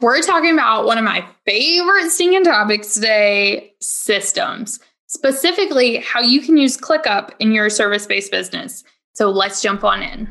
We're talking about one of my favorite stinging topics today systems, specifically how you can use ClickUp in your service based business. So let's jump on in.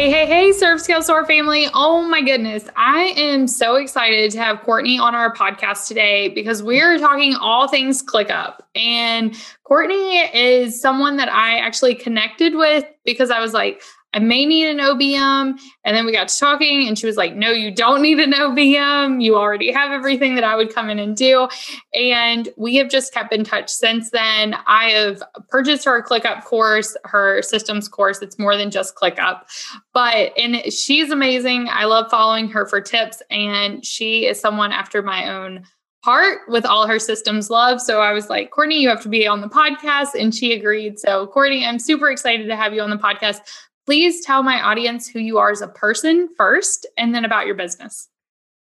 Hey, hey, hey, Serve Scale Soar family. Oh my goodness. I am so excited to have Courtney on our podcast today because we're talking all things ClickUp. And Courtney is someone that I actually connected with because I was like, I may need an OBM. And then we got to talking, and she was like, No, you don't need an OBM. You already have everything that I would come in and do. And we have just kept in touch since then. I have purchased her ClickUp course, her systems course. It's more than just ClickUp, but and she's amazing. I love following her for tips, and she is someone after my own heart with all her systems love. So I was like, Courtney, you have to be on the podcast. And she agreed. So, Courtney, I'm super excited to have you on the podcast please tell my audience who you are as a person first and then about your business.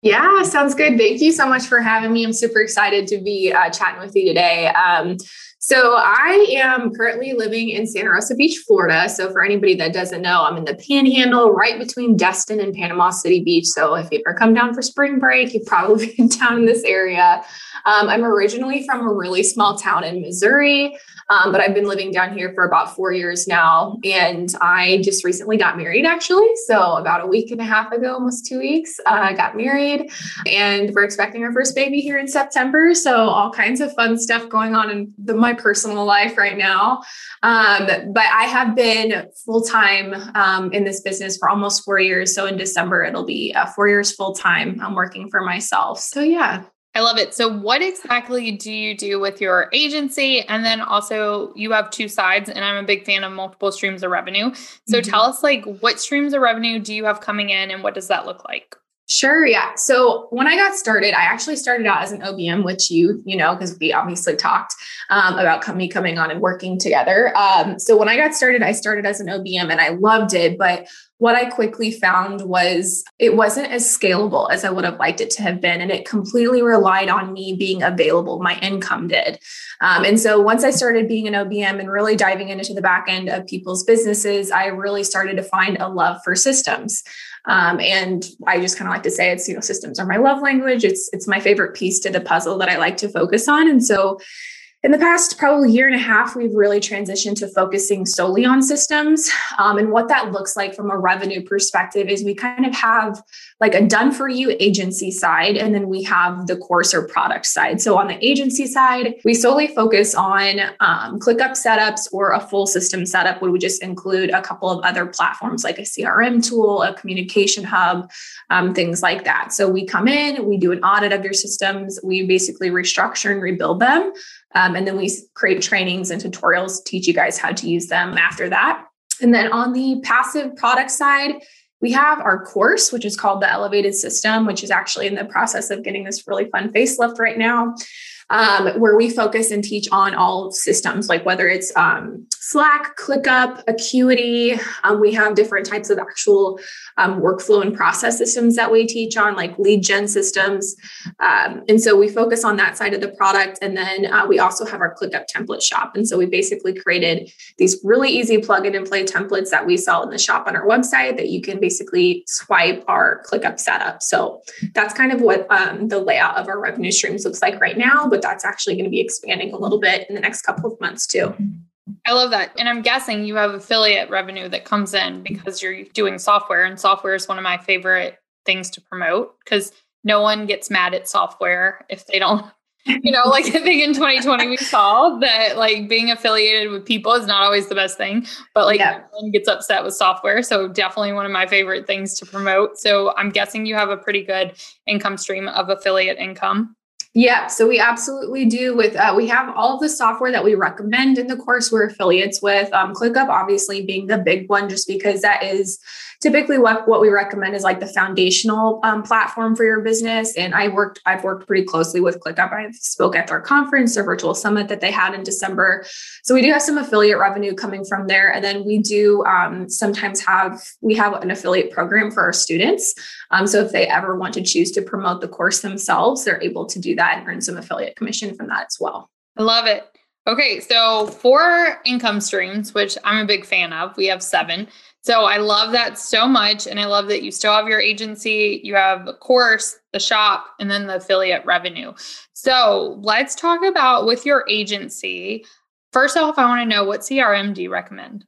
Yeah, sounds good. Thank you so much for having me. I'm super excited to be uh, chatting with you today. Um, so, I am currently living in Santa Rosa Beach, Florida. So, for anybody that doesn't know, I'm in the panhandle right between Destin and Panama City Beach. So, if you ever come down for spring break, you've probably been down in this area. Um, I'm originally from a really small town in Missouri. Um, but I've been living down here for about four years now. And I just recently got married, actually. So, about a week and a half ago, almost two weeks, I uh, got married. And we're expecting our first baby here in September. So, all kinds of fun stuff going on in the, my personal life right now. Um, but I have been full time um, in this business for almost four years. So, in December, it'll be uh, four years full time. I'm working for myself. So, yeah, I love it. So, what exactly do you do with your agency? And then also, you have two sides, and I'm a big fan of multiple streams of revenue. So, mm-hmm. tell us, like, what streams of revenue do you have coming in, and what does that look like? Sure. Yeah. So when I got started, I actually started out as an OBM, which you, you know, because we obviously talked um, about company coming on and working together. Um, so when I got started, I started as an OBM and I loved it. But what I quickly found was it wasn't as scalable as I would have liked it to have been. And it completely relied on me being available. My income did. Um, and so once I started being an OBM and really diving into the back end of people's businesses, I really started to find a love for systems. Um, and I just kind of like to say it's, you know, systems are my love language. It's, it's my favorite piece to the puzzle that I like to focus on. And so in the past probably year and a half, we've really transitioned to focusing solely on systems. Um, and what that looks like from a revenue perspective is we kind of have like a done for you agency side, and then we have the course or product side. So on the agency side, we solely focus on um, ClickUp setups or a full system setup, we just include a couple of other platforms like a CRM tool, a communication hub, um, things like that. So we come in, we do an audit of your systems, we basically restructure and rebuild them. Um, and then we create trainings and tutorials, teach you guys how to use them after that. And then on the passive product side, we have our course, which is called the Elevated System, which is actually in the process of getting this really fun facelift right now um, where we focus and teach on all systems, like whether it's um, Slack, ClickUp, Acuity. Um, we have different types of actual um, workflow and process systems that we teach on, like lead gen systems. Um, and so we focus on that side of the product. And then uh, we also have our ClickUp template shop. And so we basically created these really easy plug in and play templates that we sell in the shop on our website that you can basically swipe our ClickUp setup. So that's kind of what um, the layout of our revenue streams looks like right now. But but that's actually going to be expanding a little bit in the next couple of months too. I love that. And I'm guessing you have affiliate revenue that comes in because you're doing software, and software is one of my favorite things to promote because no one gets mad at software if they don't. You know, like I think in 2020 we saw that like being affiliated with people is not always the best thing, but like yeah. everyone gets upset with software. So definitely one of my favorite things to promote. So I'm guessing you have a pretty good income stream of affiliate income. Yeah, so we absolutely do. With uh, we have all of the software that we recommend in the course we're affiliates with. Um, ClickUp, obviously, being the big one, just because that is typically what, what we recommend is like the foundational um, platform for your business. And I worked, I've worked pretty closely with ClickUp. I've spoke at their conference, their virtual summit that they had in December. So we do have some affiliate revenue coming from there, and then we do um, sometimes have we have an affiliate program for our students. Um, so if they ever want to choose to promote the course themselves, they're able to do that and earn some affiliate commission from that as well. I love it. Okay, so four income streams, which I'm a big fan of. We have seven. So I love that so much. And I love that you still have your agency, you have the course, the shop, and then the affiliate revenue. So let's talk about with your agency. First off, I want to know what CRM do you recommend?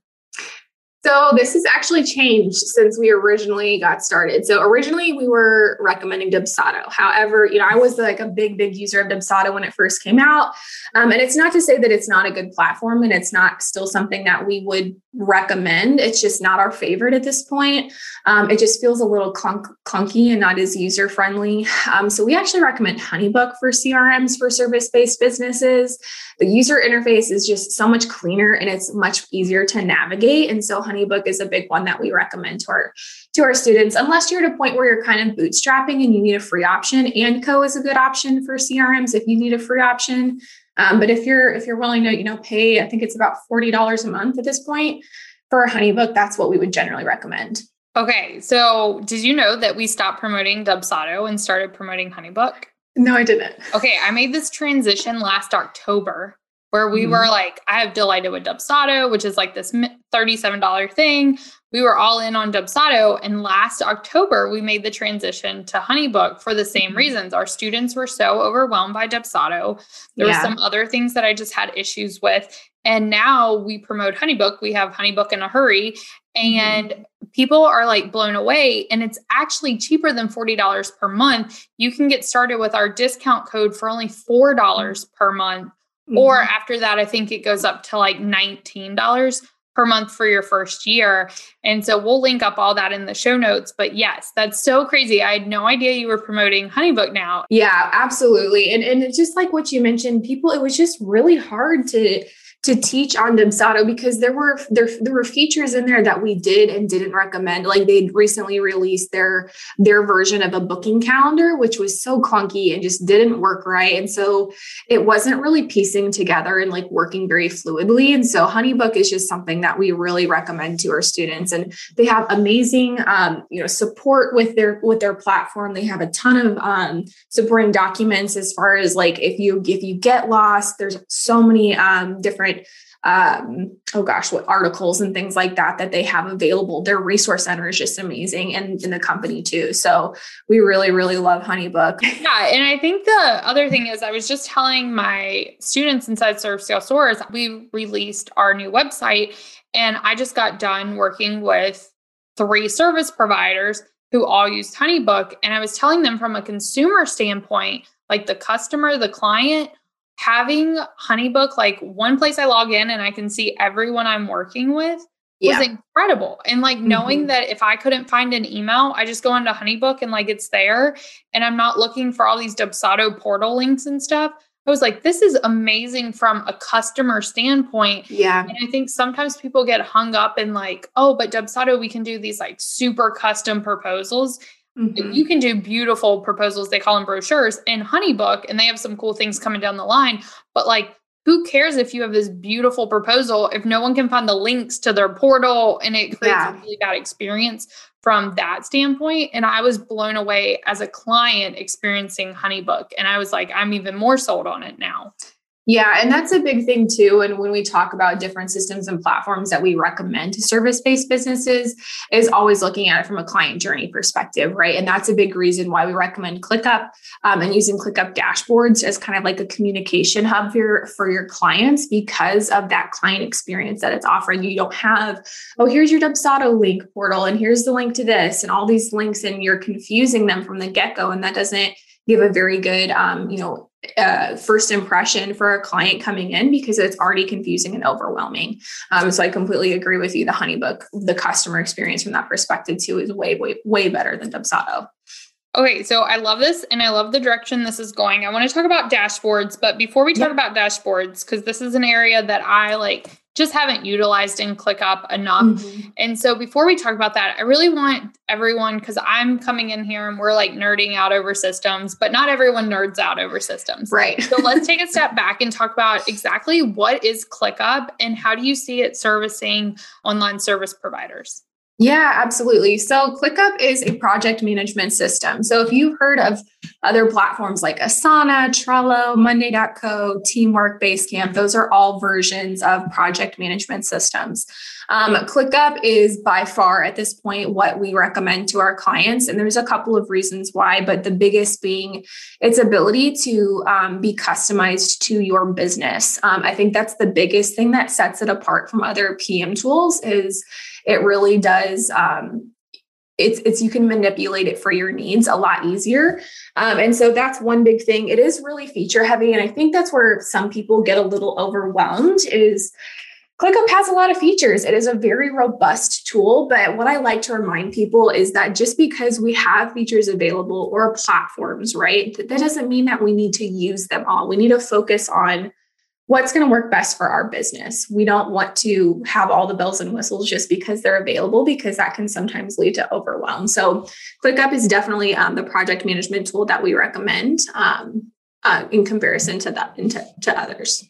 So this has actually changed since we originally got started. So originally we were recommending Dubsado. However, you know, I was like a big, big user of Dubsado when it first came out. Um, and it's not to say that it's not a good platform and it's not still something that we would recommend. It's just not our favorite at this point. Um, it just feels a little clunk, clunky and not as user friendly. Um, so we actually recommend Honeybook for CRMs for service-based businesses. The user interface is just so much cleaner and it's much easier to navigate. And so honeybook is a big one that we recommend to our to our students unless you're at a point where you're kind of bootstrapping and you need a free option. Andco is a good option for crms if you need a free option. Um, but if you're if you're willing to you know pay i think it's about $40 a month at this point for a honeybook that's what we would generally recommend. Okay so did you know that we stopped promoting dubsado and started promoting honeybook? No i didn't. Okay i made this transition last october where we mm-hmm. were like, I have delighted with Dubsado, which is like this $37 thing. We were all in on Dubsado. And last October, we made the transition to Honeybook for the same mm-hmm. reasons. Our students were so overwhelmed by Dubsado. There yeah. were some other things that I just had issues with. And now we promote Honeybook. We have Honeybook in a hurry. And mm-hmm. people are like blown away. And it's actually cheaper than $40 per month. You can get started with our discount code for only $4 per month Mm-hmm. Or after that, I think it goes up to like $19 per month for your first year. And so we'll link up all that in the show notes. But yes, that's so crazy. I had no idea you were promoting Honeybook now. Yeah, absolutely. And and just like what you mentioned, people, it was just really hard to to teach on Dubsado because there were there, there were features in there that we did and didn't recommend. Like they'd recently released their their version of a booking calendar, which was so clunky and just didn't work right. And so it wasn't really piecing together and like working very fluidly. And so Honeybook is just something that we really recommend to our students. And they have amazing um, you know support with their with their platform. They have a ton of um, supporting documents as far as like if you if you get lost, there's so many um, different different um, oh gosh, what articles and things like that that they have available. Their resource center is just amazing and in the company too. So we really, really love Honeybook. Yeah. And I think the other thing is I was just telling my students inside Serve Scale Soars, we released our new website and I just got done working with three service providers who all used Honeybook. And I was telling them from a consumer standpoint, like the customer, the client, having Honeybook, like one place I log in and I can see everyone I'm working with yeah. was incredible. And like knowing mm-hmm. that if I couldn't find an email, I just go into Honeybook and like it's there and I'm not looking for all these Dubsado portal links and stuff. I was like, this is amazing from a customer standpoint. Yeah. And I think sometimes people get hung up in like, oh, but Dubsado, we can do these like super custom proposals. Mm-hmm. You can do beautiful proposals. They call them brochures in Honeybook, and they have some cool things coming down the line. But like, who cares if you have this beautiful proposal if no one can find the links to their portal and it creates yeah. a really bad experience from that standpoint? And I was blown away as a client experiencing Honeybook, and I was like, I'm even more sold on it now. Yeah, and that's a big thing too. And when we talk about different systems and platforms that we recommend to service based businesses, is always looking at it from a client journey perspective, right? And that's a big reason why we recommend ClickUp um, and using ClickUp dashboards as kind of like a communication hub for your, for your clients because of that client experience that it's offering. You don't have, oh, here's your Dubsado link portal, and here's the link to this, and all these links, and you're confusing them from the get go. And that doesn't give a very good, um, you know, uh, first impression for a client coming in because it's already confusing and overwhelming. Um, so I completely agree with you. The Honeybook, the customer experience from that perspective too, is way, way, way better than Dubsado. Okay, so I love this and I love the direction this is going. I want to talk about dashboards, but before we talk yep. about dashboards, because this is an area that I like just haven't utilized in ClickUp enough. Mm-hmm. And so before we talk about that, I really want everyone, because I'm coming in here and we're like nerding out over systems, but not everyone nerds out over systems. Right. so let's take a step back and talk about exactly what is ClickUp and how do you see it servicing online service providers? Yeah, absolutely. So ClickUp is a project management system. So if you've heard of other platforms like Asana, Trello, Monday.co, Teamwork, Basecamp, those are all versions of project management systems. Um, ClickUp is by far at this point what we recommend to our clients. And there's a couple of reasons why, but the biggest being its ability to um, be customized to your business. Um, I think that's the biggest thing that sets it apart from other PM tools is it really does um, it's it's you can manipulate it for your needs a lot easier um, and so that's one big thing it is really feature heavy and i think that's where some people get a little overwhelmed is ClickUp has a lot of features. It is a very robust tool, but what I like to remind people is that just because we have features available or platforms, right, that doesn't mean that we need to use them all. We need to focus on what's going to work best for our business. We don't want to have all the bells and whistles just because they're available, because that can sometimes lead to overwhelm. So, ClickUp is definitely um, the project management tool that we recommend um, uh, in comparison to that to, to others.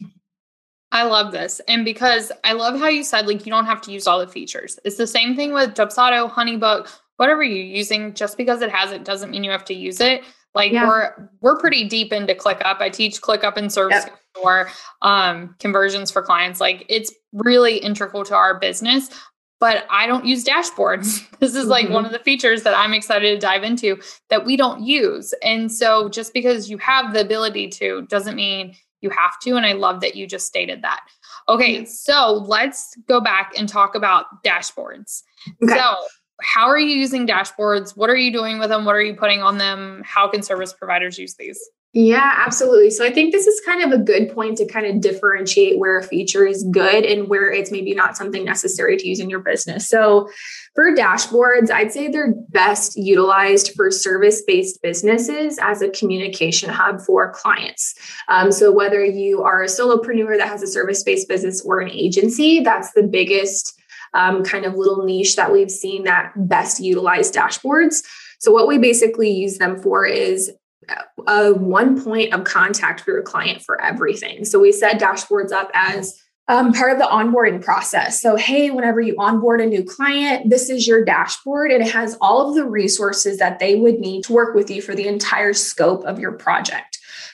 I love this. And because I love how you said, like, you don't have to use all the features. It's the same thing with Dubsado, Honeybook, whatever you're using, just because it has it doesn't mean you have to use it. Like yeah. we're we're pretty deep into ClickUp. I teach ClickUp and Service yep. for um, conversions for clients. Like it's really integral to our business. But I don't use dashboards. this is like mm-hmm. one of the features that I'm excited to dive into that we don't use. And so just because you have the ability to doesn't mean you have to. And I love that you just stated that. Okay, so let's go back and talk about dashboards. Okay. So how are you using dashboards? What are you doing with them? What are you putting on them? How can service providers use these? Yeah, absolutely. So I think this is kind of a good point to kind of differentiate where a feature is good and where it's maybe not something necessary to use in your business. So for dashboards, I'd say they're best utilized for service based businesses as a communication hub for clients. Um, so whether you are a solopreneur that has a service based business or an agency, that's the biggest um, kind of little niche that we've seen that best utilize dashboards. So, what we basically use them for is a one point of contact for your client for everything. So, we set dashboards up as um, part of the onboarding process. So, hey, whenever you onboard a new client, this is your dashboard and it has all of the resources that they would need to work with you for the entire scope of your project.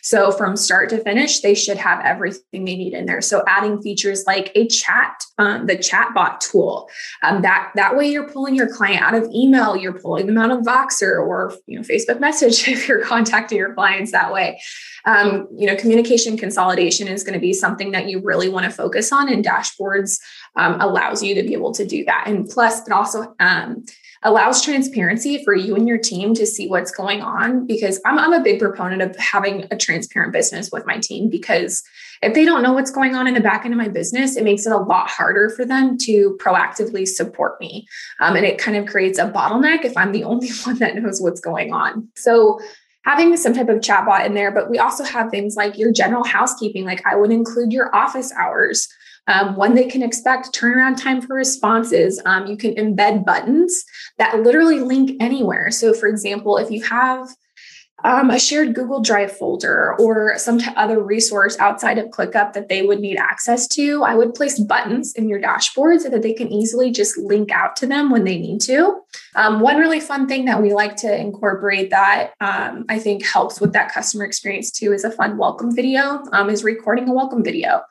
So from start to finish, they should have everything they need in there. So adding features like a chat, um, the chatbot tool, um, that that way you're pulling your client out of email, you're pulling them out of Voxer or you know Facebook Message if you're contacting your clients that way. Um, you know, communication consolidation is going to be something that you really want to focus on, and dashboards um, allows you to be able to do that. And plus, it also um, allows transparency for you and your team to see what's going on because I'm, I'm a big proponent of having a transparent business with my team because if they don't know what's going on in the back end of my business it makes it a lot harder for them to proactively support me. Um, and it kind of creates a bottleneck if i'm the only one that knows what's going on. So having some type of chatbot in there but we also have things like your general housekeeping. Like i would include your office hours um, when they can expect turnaround time for responses. Um, you can embed buttons that literally link anywhere. So, for example, if you have um, a shared Google Drive folder or some t- other resource outside of ClickUp that they would need access to, I would place buttons in your dashboard so that they can easily just link out to them when they need to. Um, one really fun thing that we like to incorporate that um, I think helps with that customer experience too is a fun welcome video, um, is recording a welcome video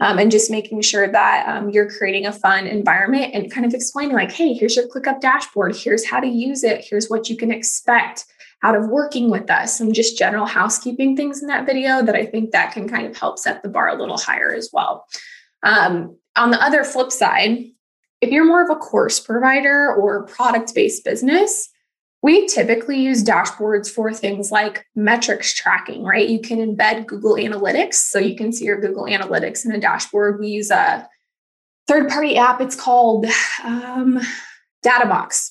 um, and just making sure that um, you're creating a fun environment and kind of explaining like hey here's your clickup dashboard. Here's how to use it. Here's what you can expect out of working with us. Some just general housekeeping things in that video that i think that can kind of help set the bar a little higher as well. Um, on the other flip side if you're more of a course provider or product based business we typically use dashboards for things like metrics tracking, right? You can embed Google Analytics. So you can see your Google Analytics in a dashboard. We use a third party app. It's called um, Databox.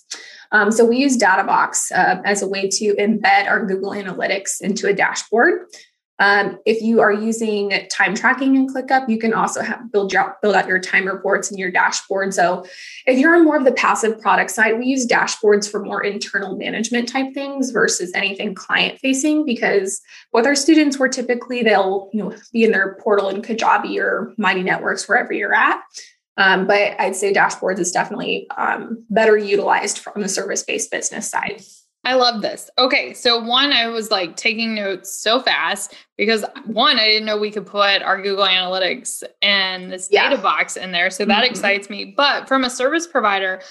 Um, so we use DataBox uh, as a way to embed our Google Analytics into a dashboard. Um, if you are using time tracking in ClickUp, you can also have, build, out, build out your time reports and your dashboard. So if you're on more of the passive product side, we use dashboards for more internal management type things versus anything client facing because with our students, we're typically they'll you know be in their portal in Kajabi or Mighty Networks, wherever you're at. Um, but I'd say dashboards is definitely um, better utilized from the service based business side. I love this. Okay, so one, I was like taking notes so fast because one, I didn't know we could put our Google Analytics and this yeah. Databox in there. So that mm-hmm. excites me. But from a service provider,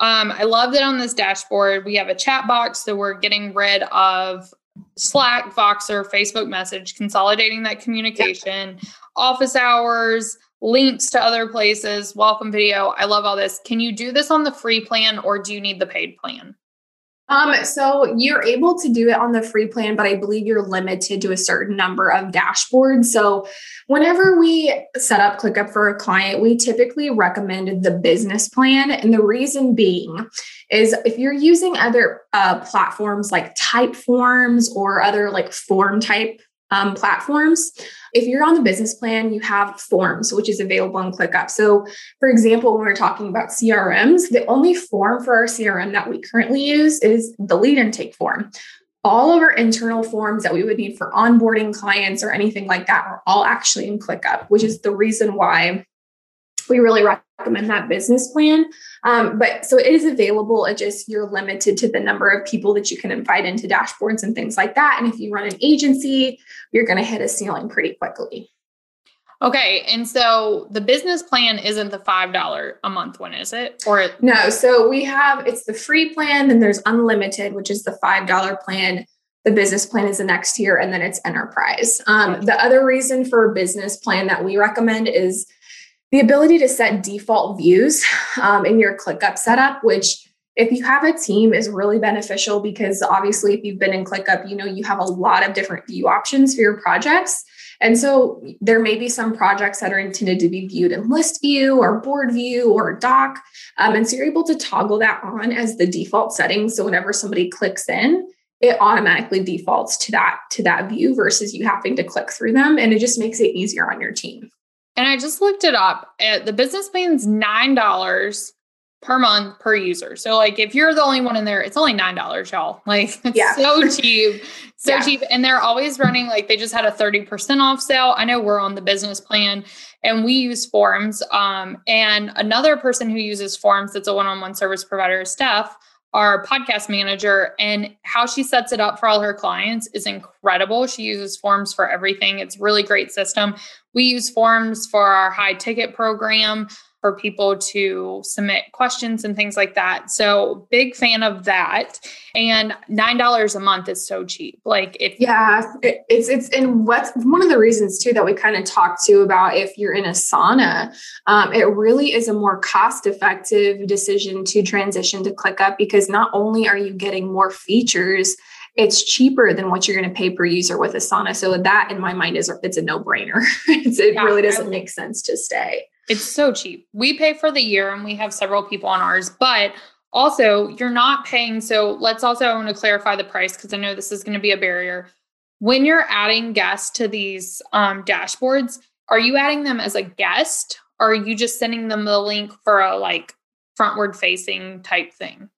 um, I love that on this dashboard we have a chat box, so we're getting rid of Slack, Voxer, Facebook Message, consolidating that communication, yeah. office hours, links to other places, welcome video. I love all this. Can you do this on the free plan or do you need the paid plan? Um, so you're able to do it on the free plan, but I believe you're limited to a certain number of dashboards. So whenever we set up ClickUp for a client, we typically recommend the business plan. And the reason being is if you're using other uh, platforms like Typeforms or other like form type um, platforms. If you're on the business plan, you have forms, which is available on ClickUp. So, for example, when we're talking about CRMs, the only form for our CRM that we currently use is the lead intake form. All of our internal forms that we would need for onboarding clients or anything like that are all actually in ClickUp, which is the reason why we really recommend that business plan. Um, but so it is available. It just you're limited to the number of people that you can invite into dashboards and things like that. And if you run an agency, you're going to hit a ceiling pretty quickly. Okay, and so the business plan isn't the five dollar a month one, is it? Or no? So we have it's the free plan, then there's unlimited, which is the five dollar plan. The business plan is the next tier, and then it's enterprise. Um, the other reason for a business plan that we recommend is the ability to set default views um, in your ClickUp setup, which if you have a team is really beneficial because obviously if you've been in ClickUp, you know you have a lot of different view options for your projects. And so there may be some projects that are intended to be viewed in list view or board view or doc. Um, and so you're able to toggle that on as the default setting. So whenever somebody clicks in, it automatically defaults to that to that view versus you having to click through them. And it just makes it easier on your team. And I just looked it up. The business plan's nine dollars per month per user. So like if you're the only one in there, it's only nine dollars, y'all. Like it's yeah. so cheap. So yeah. cheap. And they're always running like they just had a 30% off sale. I know we're on the business plan and we use forms. Um, and another person who uses forms that's a one-on-one service provider is Steph our podcast manager and how she sets it up for all her clients is incredible. She uses forms for everything. It's really great system. We use forms for our high ticket program for people to submit questions and things like that. So big fan of that. And nine dollars a month is so cheap. Like if yeah, it's it's and what's one of the reasons too that we kind of talked to about if you're in Asana, um, it really is a more cost effective decision to transition to ClickUp because not only are you getting more features it's cheaper than what you're going to pay per user with Asana. So that in my mind is it's a no brainer. it yeah, really doesn't make sense to stay. It's so cheap. We pay for the year and we have several people on ours, but also you're not paying. So let's also, I want to clarify the price because I know this is going to be a barrier. When you're adding guests to these um, dashboards, are you adding them as a guest or are you just sending them the link for a like frontward facing type thing?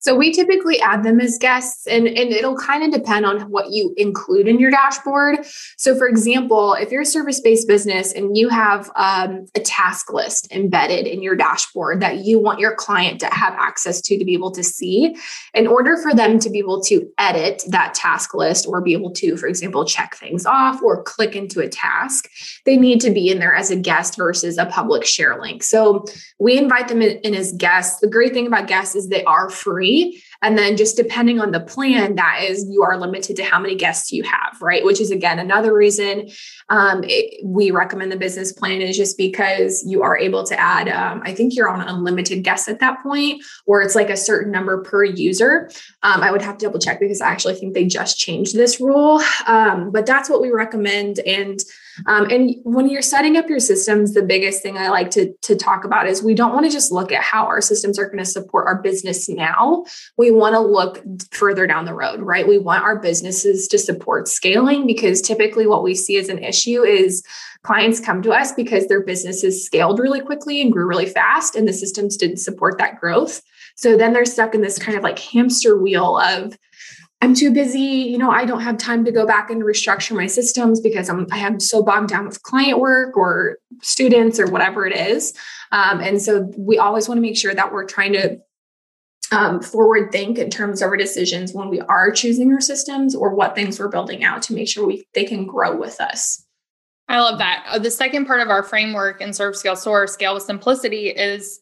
So we typically add them as guests and, and it'll kind of depend on what you include in your dashboard. So for example, if you're a service-based business and you have um, a task list embedded in your dashboard that you want your client to have access to to be able to see, in order for them to be able to edit that task list or be able to, for example, check things off or click into a task, they need to be in there as a guest versus a public share link. So we invite them in, in as guests. The great thing about guests is they are free And then just depending on the plan, that is, you are limited to how many guests you have, right? Which is again another reason um, it, we recommend the business plan is just because you are able to add, um, I think you're on unlimited guests at that point, where it's like a certain number per user. Um, I would have to double check because I actually think they just changed this rule. Um, but that's what we recommend. And Um, and when you're setting up your systems, the biggest thing I like to, to talk about is we don't want to just look at how our systems are going to support our business now. We want to look further down the road, right? We want our businesses to support scaling because typically what we see as an issue is clients come to us because their businesses scaled really quickly and grew really fast, and the systems didn't support that growth. So then they're stuck in this kind of like hamster wheel of, I'm too busy, you know, I don't have time to go back and restructure my systems because I'm I am so bogged down with client work or students or whatever it is. Um, and so we always want to make sure that we're trying to um, forward think in terms of our decisions when we are choosing our systems or what things we're building out to make sure we they can grow with us. I love that. Uh, the second part of our framework in Serve Scale Soar Scale with Simplicity is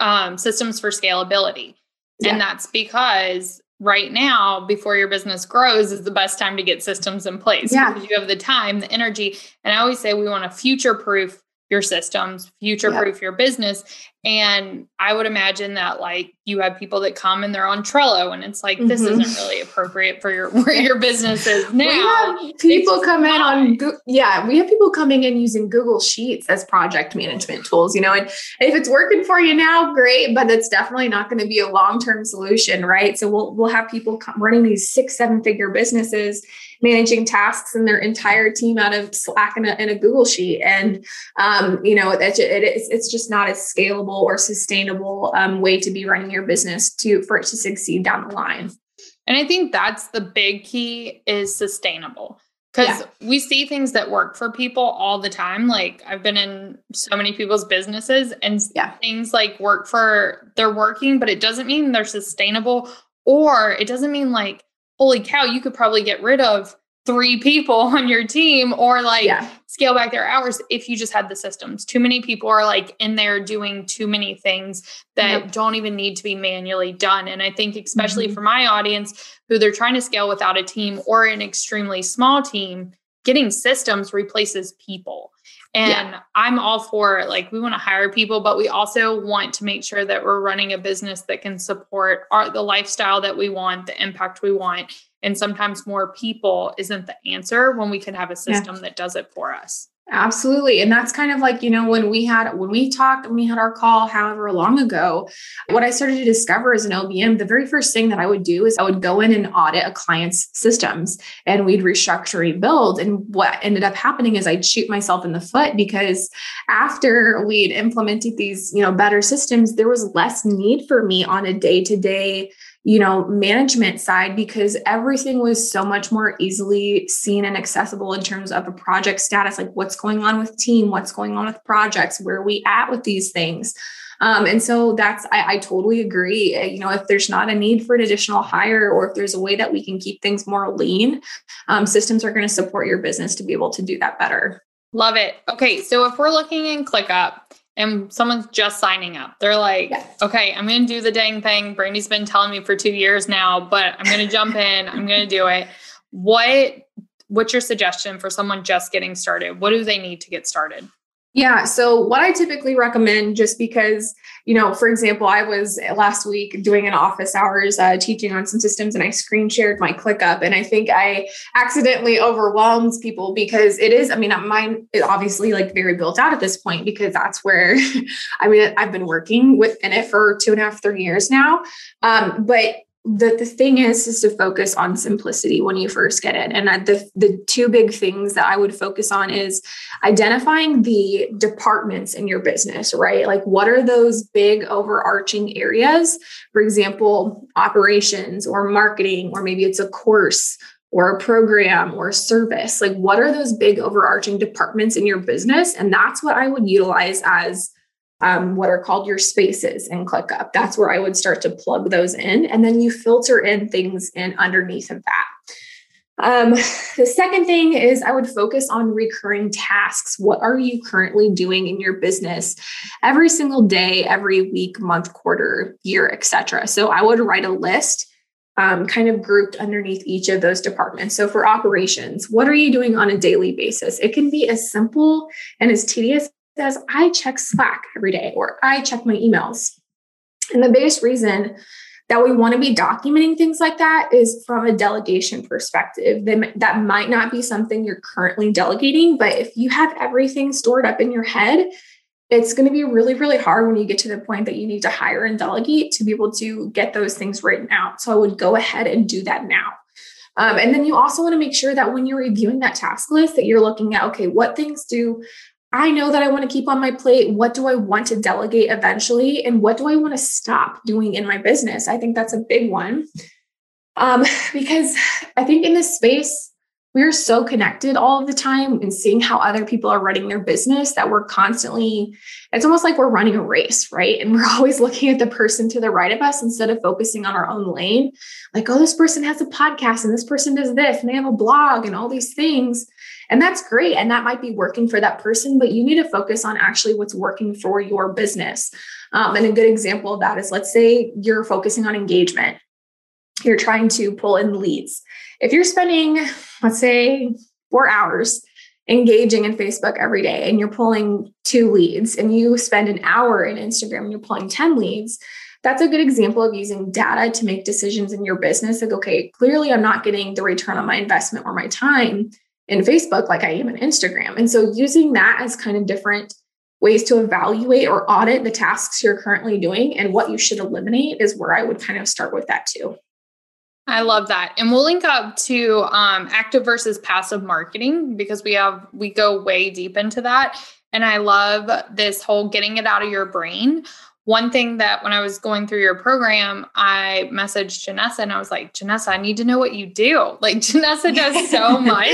um, systems for scalability. Yeah. And that's because right now, before your business grows, is the best time to get systems in place. Yeah. Because you have the time, the energy. And I always say we want to future proof your systems, future proof yep. your business. And I would imagine that like you have people that come and they're on Trello and it's like, mm-hmm. this isn't really appropriate for your where your business is now. people come in on, yeah, we have people coming in using Google Sheets as project management tools, you know, and if it's working for you now, great, but it's definitely not going to be a long-term solution, right? So we'll, we'll have people running these six, seven figure businesses managing tasks and their entire team out of Slack in a, a Google sheet. And, um, you know, it, it, it's, it's just not a scalable or sustainable um, way to be running your business to, for it to succeed down the line. And I think that's the big key is sustainable because yeah. we see things that work for people all the time. Like I've been in so many people's businesses and yeah. things like work for they're working, but it doesn't mean they're sustainable or it doesn't mean like holy cow, you could probably get rid of three people on your team or like yeah. scale back their hours if you just had the systems. Too many people are like in there doing too many things that yep. don't even need to be manually done. And I think, especially mm-hmm. for my audience who they're trying to scale without a team or an extremely small team, getting systems replaces people. And yeah. I'm all for like we want to hire people, but we also want to make sure that we're running a business that can support our the lifestyle that we want, the impact we want. And sometimes more people isn't the answer when we can have a system yeah. that does it for us. Absolutely. And that's kind of like, you know, when we had, when we talked and we had our call, however long ago, what I started to discover as an OBM, the very first thing that I would do is I would go in and audit a client's systems and we'd restructure, rebuild. And what ended up happening is I'd shoot myself in the foot because after we'd implemented these, you know, better systems, there was less need for me on a day to day you know, management side because everything was so much more easily seen and accessible in terms of a project status, like what's going on with team, what's going on with projects, where are we at with these things. Um, and so that's, I, I totally agree. Uh, you know, if there's not a need for an additional hire or if there's a way that we can keep things more lean, um, systems are going to support your business to be able to do that better. Love it. Okay. So if we're looking in ClickUp, and someone's just signing up. They're like, yes. okay, I'm going to do the dang thing. Brandy's been telling me for two years now, but I'm going to jump in. I'm going to do it. What What's your suggestion for someone just getting started? What do they need to get started? Yeah. So, what I typically recommend, just because, you know, for example, I was last week doing an office hours uh, teaching on some systems and I screen shared my ClickUp. And I think I accidentally overwhelmed people because it is, I mean, mine is obviously like very built out at this point because that's where, I mean, I've been working within it for two and a half, three years now. Um, but the, the thing is is to focus on simplicity when you first get in. And the, the two big things that i would focus on is identifying the departments in your business right? Like what are those big overarching areas? For example operations or marketing or maybe it's a course or a program or a service. Like what are those big overarching departments in your business? And that's what i would utilize as um, what are called your spaces in ClickUp. That's where I would start to plug those in. And then you filter in things in underneath of that. Um, the second thing is I would focus on recurring tasks. What are you currently doing in your business every single day, every week, month, quarter, year, etc. So I would write a list um, kind of grouped underneath each of those departments. So for operations, what are you doing on a daily basis? It can be as simple and as tedious says, I check Slack every day or I check my emails. And the biggest reason that we want to be documenting things like that is from a delegation perspective. That might not be something you're currently delegating, but if you have everything stored up in your head, it's going to be really, really hard when you get to the point that you need to hire and delegate to be able to get those things written out. So I would go ahead and do that now. Um, and then you also want to make sure that when you're reviewing that task list, that you're looking at okay, what things do I know that I want to keep on my plate. What do I want to delegate eventually? And what do I want to stop doing in my business? I think that's a big one. Um, because I think in this space, we're so connected all of the time and seeing how other people are running their business that we're constantly, it's almost like we're running a race, right? And we're always looking at the person to the right of us instead of focusing on our own lane. Like, oh, this person has a podcast and this person does this and they have a blog and all these things. And that's great. And that might be working for that person, but you need to focus on actually what's working for your business. Um, and a good example of that is let's say you're focusing on engagement, you're trying to pull in leads if you're spending, let's say, four hours engaging in Facebook every day and you're pulling two leads and you spend an hour in Instagram and you're pulling 10 leads, that's a good example of using data to make decisions in your business. Like, okay, clearly I'm not getting the return on my investment or my time in Facebook like I am in Instagram. And so using that as kind of different ways to evaluate or audit the tasks you're currently doing and what you should eliminate is where I would kind of start with that too. I love that. And we'll link up to um, active versus passive marketing because we have, we go way deep into that. And I love this whole getting it out of your brain. One thing that when I was going through your program, I messaged Janessa and I was like, Janessa, I need to know what you do. Like, Janessa does so much.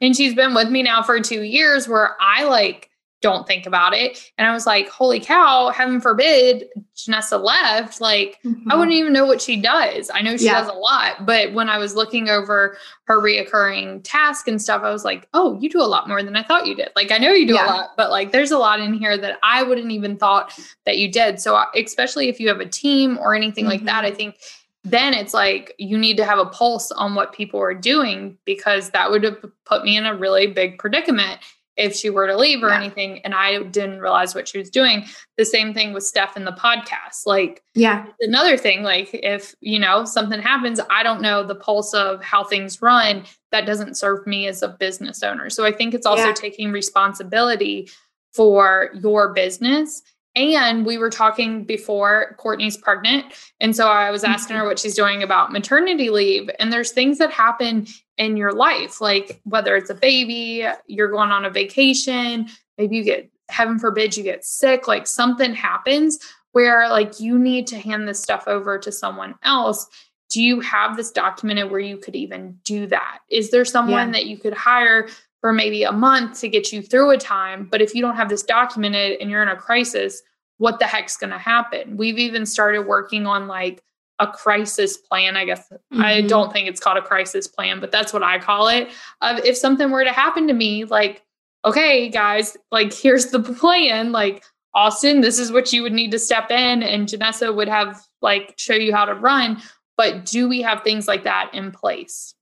and she's been with me now for two years where I like, don't think about it. And I was like, holy cow, heaven forbid Janessa left. Like, mm-hmm. I wouldn't even know what she does. I know she yeah. does a lot, but when I was looking over her reoccurring task and stuff, I was like, oh, you do a lot more than I thought you did. Like, I know you do yeah. a lot, but like, there's a lot in here that I wouldn't even thought that you did. So, especially if you have a team or anything mm-hmm. like that, I mm-hmm. think then it's like you need to have a pulse on what people are doing because that would have put me in a really big predicament if she were to leave or yeah. anything and I didn't realize what she was doing. The same thing with Steph in the podcast. Like, yeah. Another thing, like if, you know, something happens, I don't know the pulse of how things run. That doesn't serve me as a business owner. So I think it's also yeah. taking responsibility for your business and we were talking before Courtney's pregnant. And so I was asking mm-hmm. her what she's doing about maternity leave. And there's things that happen in your life, like whether it's a baby, you're going on a vacation, maybe you get, heaven forbid, you get sick, like something happens where like you need to hand this stuff over to someone else. Do you have this documented where you could even do that? Is there someone yeah. that you could hire for maybe a month to get you through a time? But if you don't have this documented and you're in a crisis, what the heck's going to happen? We've even started working on like a crisis plan. I guess mm-hmm. I don't think it's called a crisis plan, but that's what I call it. Of if something were to happen to me, like, okay, guys, like here's the plan. Like Austin, this is what you would need to step in, and Janessa would have like show you how to run. But do we have things like that in place?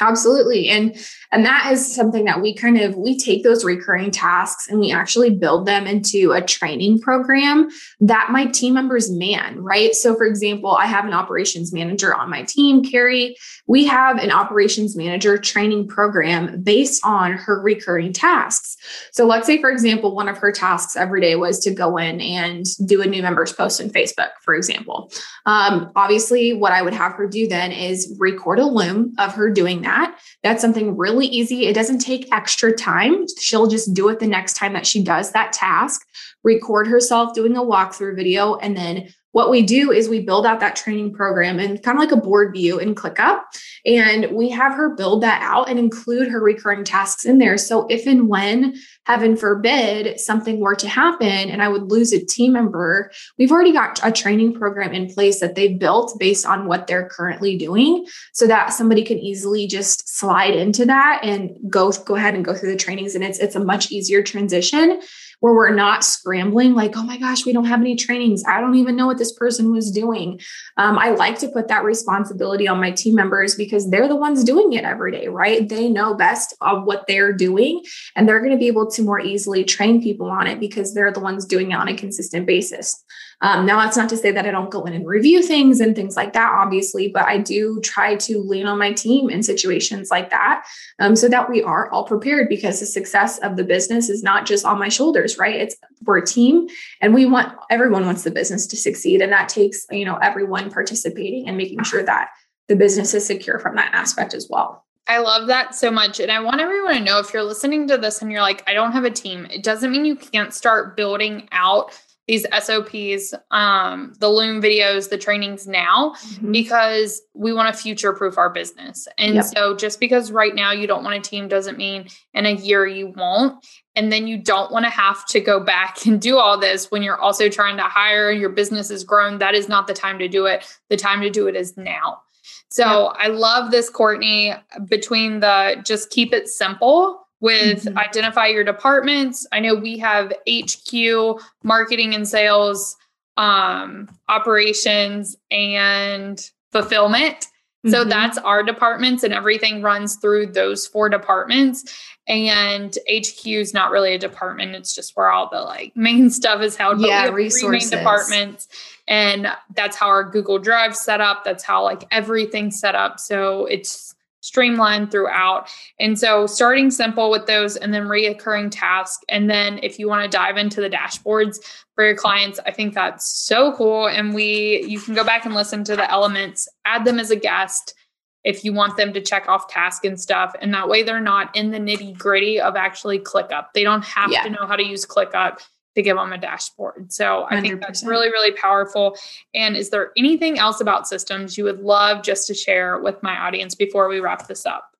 Absolutely. And and that is something that we kind of we take those recurring tasks and we actually build them into a training program that my team members man, right? So for example, I have an operations manager on my team, Carrie. We have an operations manager training program based on her recurring tasks. So let's say for example, one of her tasks every day was to go in and do a new members post on Facebook, for example. Um, obviously, what I would have her do then is record a loom of her doing that that. That's something really easy. It doesn't take extra time. She'll just do it the next time that she does that task, record herself doing a walkthrough video, and then what we do is we build out that training program and kind of like a board view in ClickUp. And we have her build that out and include her recurring tasks in there. So if and when, heaven forbid, something were to happen and I would lose a team member, we've already got a training program in place that they've built based on what they're currently doing so that somebody can easily just slide into that and go go ahead and go through the trainings and it's it's a much easier transition where we're not scrambling like, oh my gosh, we don't have any trainings. I don't even know what this person was doing. Um, I like to put that responsibility on my team members because they're the ones doing it every day, right? They know best of what they're doing and they're going to be able to more easily train people on it because they're the ones doing it on a consistent basis. Um, now, that's not to say that I don't go in and review things and things like that, obviously, but I do try to lean on my team in situations like that um, so that we are all prepared because the success of the business is not just on my shoulders, right? It's we're a team and we want everyone wants the business to succeed. And that takes, you know, everyone participating and making sure that the business is secure from that aspect as well. I love that so much. And I want everyone to know if you're listening to this and you're like, I don't have a team, it doesn't mean you can't start building out these SOPs, um, the Loom videos, the trainings now, mm-hmm. because we want to future proof our business. And yep. so just because right now you don't want a team doesn't mean in a year you won't. And then you don't want to have to go back and do all this when you're also trying to hire, your business is grown. That is not the time to do it. The time to do it is now. So yep. I love this, Courtney, between the just keep it simple with mm-hmm. identify your departments. I know we have HQ, marketing and sales, um, operations, and fulfillment. So mm-hmm. that's our departments, and everything runs through those four departments. And HQ is not really a department; it's just where all the like main stuff is held. Yeah, but we have resources. Three main departments, and that's how our Google Drive set up. That's how like everything's set up. So it's streamlined throughout. And so starting simple with those and then reoccurring tasks. And then if you want to dive into the dashboards for your clients, I think that's so cool. And we you can go back and listen to the elements, add them as a guest if you want them to check off task and stuff. And that way they're not in the nitty gritty of actually ClickUp. They don't have yeah. to know how to use ClickUp to give them a dashboard. So I 100%. think that's really, really powerful. And is there anything else about systems you would love just to share with my audience before we wrap this up?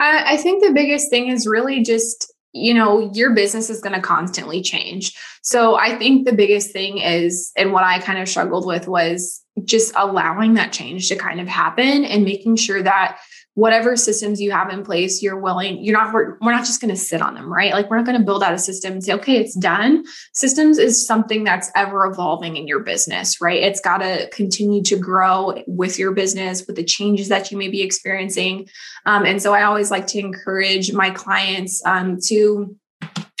I, I think the biggest thing is really just you know your business is going to constantly change so i think the biggest thing is and what i kind of struggled with was just allowing that change to kind of happen and making sure that whatever systems you have in place, you're willing, you're not, we're, we're not just going to sit on them, right? Like we're not going to build out a system and say, okay, it's done. Systems is something that's ever evolving in your business, right? It's got to continue to grow with your business, with the changes that you may be experiencing. Um, and so I always like to encourage my clients um, to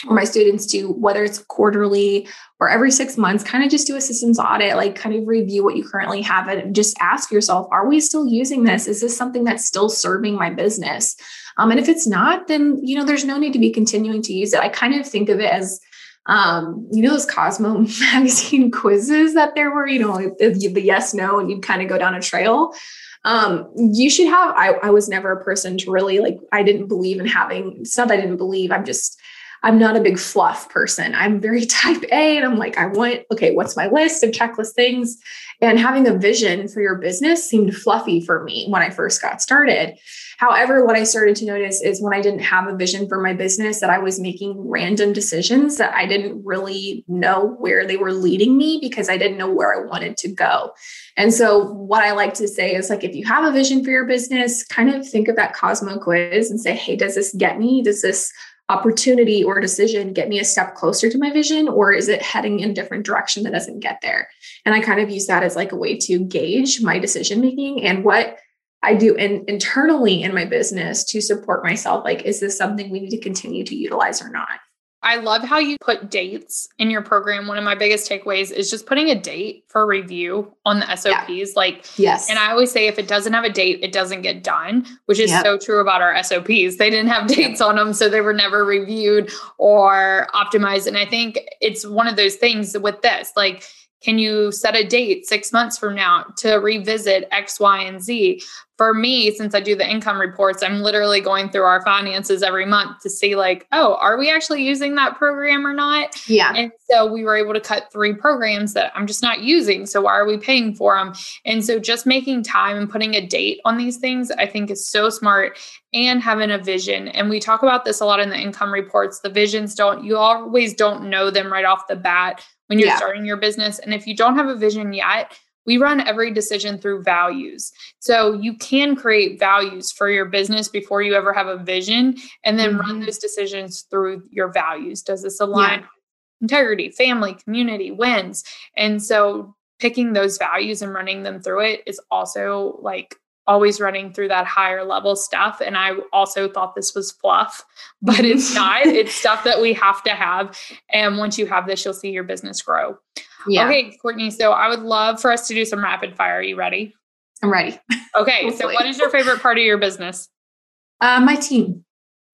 or my students do, whether it's quarterly or every six months, kind of just do a systems audit, like kind of review what you currently have and just ask yourself, are we still using this? Is this something that's still serving my business? Um, and if it's not, then you know there's no need to be continuing to use it. I kind of think of it as um, you know those Cosmo magazine quizzes that there were, you know, the, yes, no, and you'd kind of go down a trail um you should have I, I was never a person to really like i didn't believe in having it's not that i didn't believe i'm just I'm not a big fluff person. I'm very type A and I'm like, I want, okay, what's my list of checklist things? And having a vision for your business seemed fluffy for me when I first got started. However, what I started to notice is when I didn't have a vision for my business, that I was making random decisions that I didn't really know where they were leading me because I didn't know where I wanted to go. And so, what I like to say is like, if you have a vision for your business, kind of think of that Cosmo quiz and say, hey, does this get me? Does this opportunity or decision get me a step closer to my vision or is it heading in a different direction that doesn't get there? And i kind of use that as like a way to gauge my decision making and what i do in, internally in my business to support myself. Like is this something we need to continue to utilize or not I love how you put dates in your program. One of my biggest takeaways is just putting a date for review on the SOPs. Yeah. Like, yes. And I always say if it doesn't have a date, it doesn't get done, which is yep. so true about our SOPs. They didn't have dates yep. on them, so they were never reviewed or optimized. And I think it's one of those things with this, like, can you set a date six months from now to revisit X, Y, and Z? For me, since I do the income reports, I'm literally going through our finances every month to see, like, oh, are we actually using that program or not? Yeah. And so we were able to cut three programs that I'm just not using. So why are we paying for them? And so just making time and putting a date on these things, I think is so smart and having a vision. And we talk about this a lot in the income reports. The visions don't, you always don't know them right off the bat when you're yeah. starting your business. And if you don't have a vision yet, we run every decision through values. So you can create values for your business before you ever have a vision and then mm-hmm. run those decisions through your values. Does this align yeah. integrity, family, community, wins? And so picking those values and running them through it is also like always running through that higher level stuff. And I also thought this was fluff, but it's not. it's stuff that we have to have. And once you have this, you'll see your business grow. Yeah. Okay, Courtney. So I would love for us to do some rapid fire. Are you ready? I'm ready. Okay. so what is your favorite part of your business? Uh, my team.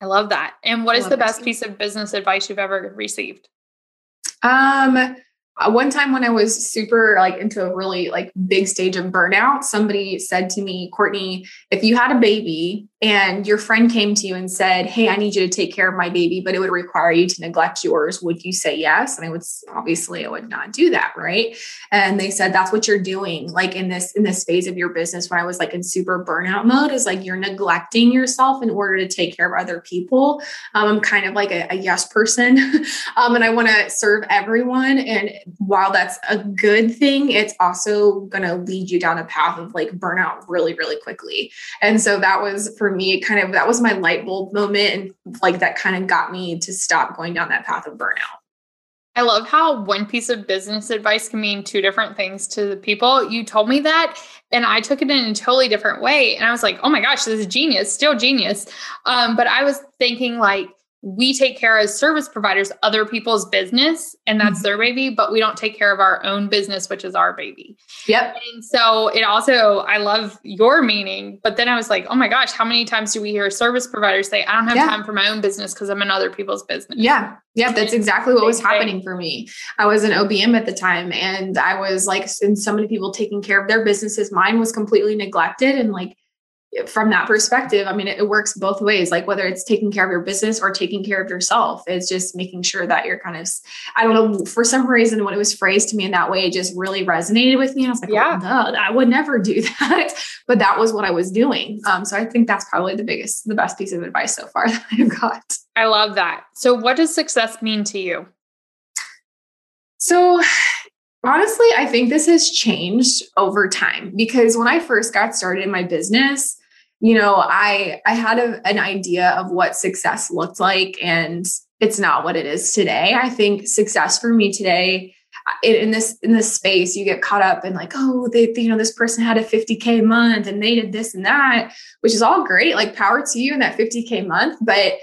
I love that. And what I is the best piece of business advice you've ever received? Um, one time when I was super like into a really like big stage of burnout, somebody said to me, Courtney, if you had a baby and your friend came to you and said, Hey, I need you to take care of my baby, but it would require you to neglect yours, would you say yes? And I would obviously I would not do that. Right. And they said that's what you're doing, like in this in this phase of your business when I was like in super burnout mode, is like you're neglecting yourself in order to take care of other people. Um, I'm kind of like a, a yes person. um, and I want to serve everyone. And while that's a good thing, it's also going to lead you down a path of like burnout really, really quickly. And so that was for me, kind of that was my light bulb moment. And like that kind of got me to stop going down that path of burnout. I love how one piece of business advice can mean two different things to the people. You told me that, and I took it in a totally different way. And I was like, oh my gosh, this is genius, still genius. Um, but I was thinking, like, we take care as service providers other people's business and that's mm-hmm. their baby but we don't take care of our own business which is our baby. Yep. And so it also i love your meaning but then i was like oh my gosh how many times do we hear service providers say i don't have yeah. time for my own business because i'm in other people's business? Yeah. Yeah that's exactly what was happening for me. I was an obm at the time and i was like and so many people taking care of their businesses. Mine was completely neglected and like from that perspective, I mean, it, it, works both ways. Like whether it's taking care of your business or taking care of yourself, it's just making sure that you're kind of, I don't know, for some reason, when it was phrased to me in that way, it just really resonated with me. And I was like, yeah, oh, no, I would never do that. but that was what I was doing. Um, so I think that's probably the biggest, the best piece of advice so far that I've got. I love that. So what does success mean to you? So honestly, I think this has changed over time because when I first got started in my business, you know, I I had a, an idea of what success looked like and it's not what it is today. I think success for me today in this in this space you get caught up in like oh they you know this person had a 50k month and they did this and that which is all great like power to you in that 50k month but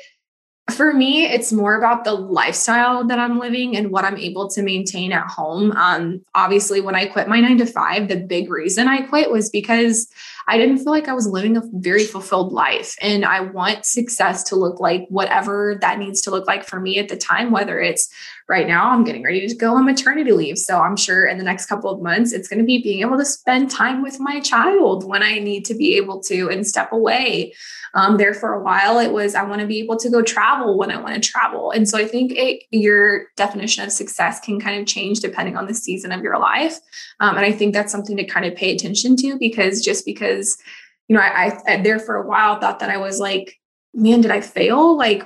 for me, it's more about the lifestyle that I'm living and what I'm able to maintain at home. Um, obviously, when I quit my nine to five, the big reason I quit was because I didn't feel like I was living a very fulfilled life. And I want success to look like whatever that needs to look like for me at the time, whether it's right now, I'm getting ready to go on maternity leave. So I'm sure in the next couple of months, it's going to be being able to spend time with my child when I need to be able to and step away. Um, there for a while, it was I want to be able to go travel when I want to travel. And so I think it, your definition of success can kind of change depending on the season of your life. Um, and I think that's something to kind of pay attention to because just because, you know, I, I there for a while thought that I was like, man, did I fail? Like,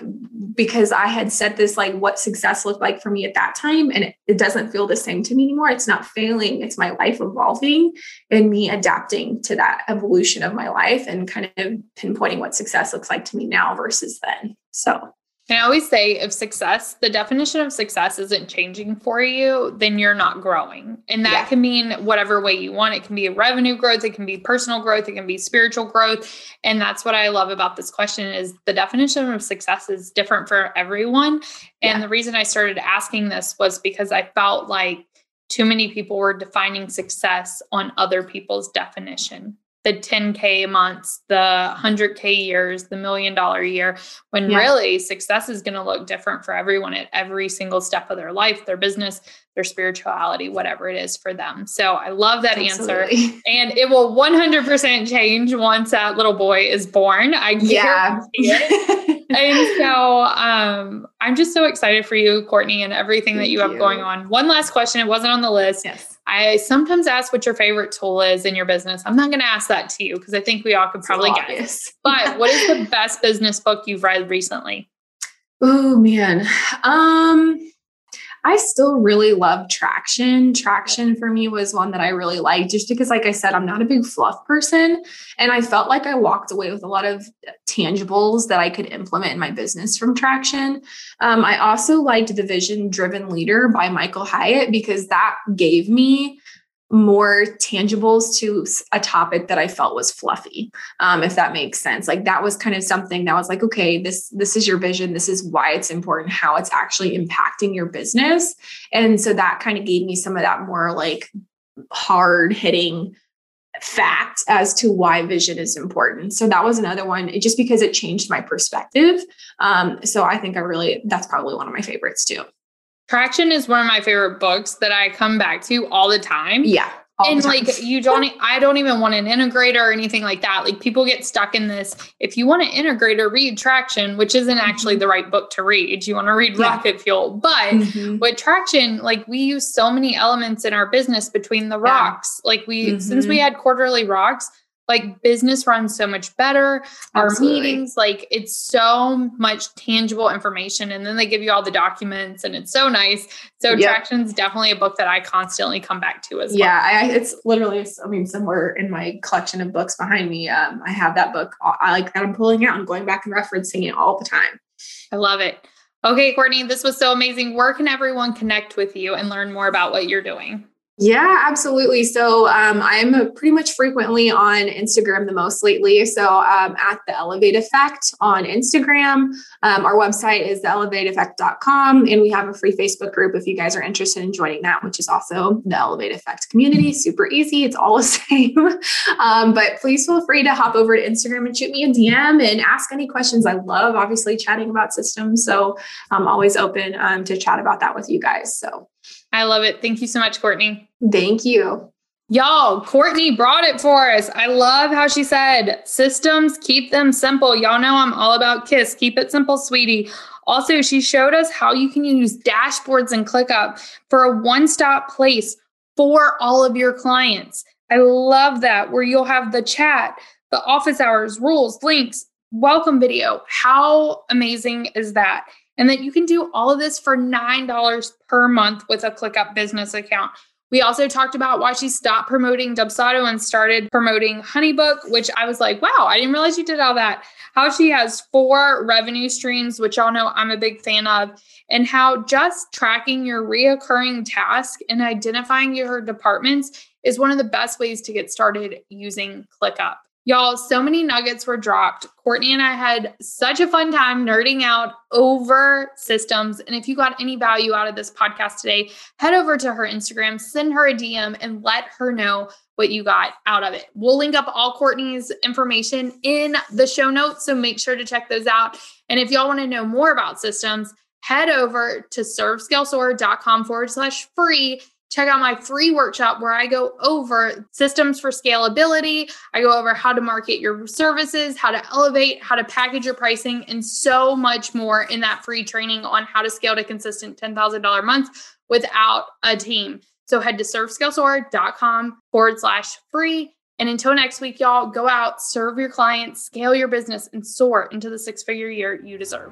because I had set this, like, what success looked like for me at that time. And it, it, doesn't feel the same to me anymore. It's not failing, it's my life evolving and me adapting to that evolution of my life and kind of pinpointing what success looks like to me now versus then. So, I always say if success, the definition of success isn't changing for you, then you're not growing. And that yeah. can mean whatever way you want. It can be revenue growth, it can be personal growth, it can be spiritual growth. And that's what I love about this question is the definition of success is different for everyone. And yeah. the reason I started asking this was because I felt like too many people were defining success on other people's definition the 10K months, the 100K years, the million dollar year, when yeah. really success is going to look different for everyone at every single step of their life, their business, their spirituality, whatever it is for them. So I love that Absolutely. answer. And it will 100% change once that little boy is born. I yeah. it. and so um, I'm just so excited for you, Courtney, and everything Thank that you have going on. One last question. It wasn't on the list. Yes I sometimes ask what your favorite tool is in your business. I'm not going to ask that to you because I think we all could probably guess. But what is the best business book you've read recently? Oh man. Um I still really love Traction. Traction for me was one that I really liked just because, like I said, I'm not a big fluff person. And I felt like I walked away with a lot of tangibles that I could implement in my business from Traction. Um, I also liked The Vision Driven Leader by Michael Hyatt because that gave me more tangibles to a topic that I felt was fluffy, um, if that makes sense. Like that was kind of something that was like, okay, this this is your vision, this is why it's important, how it's actually impacting your business, and so that kind of gave me some of that more like hard hitting fact as to why vision is important. So that was another one, just because it changed my perspective. Um, so I think I really that's probably one of my favorites too. Traction is one of my favorite books that I come back to all the time. Yeah. And like you don't I don't even want an integrator or anything like that. Like people get stuck in this. If you want an integrator, read Traction, which isn't actually mm-hmm. the right book to read. You want to read yeah. Rocket Fuel. But mm-hmm. with Traction, like we use so many elements in our business between the rocks. Yeah. Like we mm-hmm. since we mm-hmm. had quarterly rocks, like business runs so much better our meetings like it's so much tangible information and then they give you all the documents and it's so nice. So yep. traction's definitely a book that i constantly come back to as yeah well. I, it's literally i mean somewhere in my collection of books behind me um, i have that book i like that i'm pulling out and going back and referencing it all the time. I love it. Okay courtney this was so amazing. Where can everyone connect with you and learn more about what you're doing yeah, absolutely. So um, I'm pretty much frequently on Instagram the most lately. So um, at the Elevate Effect on Instagram. Um, our website is theelevateeffect.com, and we have a free Facebook group if you guys are interested in joining that, which is also the Elevate Effect community. Super easy. It's all the same. Um, but please feel free to hop over to Instagram and shoot me a DM and ask any questions. I love obviously chatting about systems. So I'm always open um, to chat about that with you guys. So I love it. Thank you so much, Courtney. Thank you. Y'all, Courtney brought it for us. I love how she said, systems, keep them simple. Y'all know I'm all about KISS. Keep it simple, sweetie. Also, she showed us how you can use dashboards and ClickUp for a one stop place for all of your clients. I love that, where you'll have the chat, the office hours, rules, links, welcome video. How amazing is that? And that you can do all of this for $9 per month with a ClickUp business account. We also talked about why she stopped promoting Dubsado and started promoting Honeybook, which I was like, wow, I didn't realize you did all that. How she has four revenue streams, which y'all know I'm a big fan of, and how just tracking your reoccurring task and identifying your departments is one of the best ways to get started using ClickUp. Y'all, so many nuggets were dropped. Courtney and I had such a fun time nerding out over systems. And if you got any value out of this podcast today, head over to her Instagram, send her a DM, and let her know what you got out of it. We'll link up all Courtney's information in the show notes. So make sure to check those out. And if y'all want to know more about systems, head over to servescalesoar.com forward slash free check out my free workshop where I go over systems for scalability. I go over how to market your services, how to elevate, how to package your pricing, and so much more in that free training on how to scale to consistent $10,000 a month without a team. So head to servescalesoar.com forward slash free. And until next week, y'all, go out, serve your clients, scale your business, and soar into the six figure year you deserve.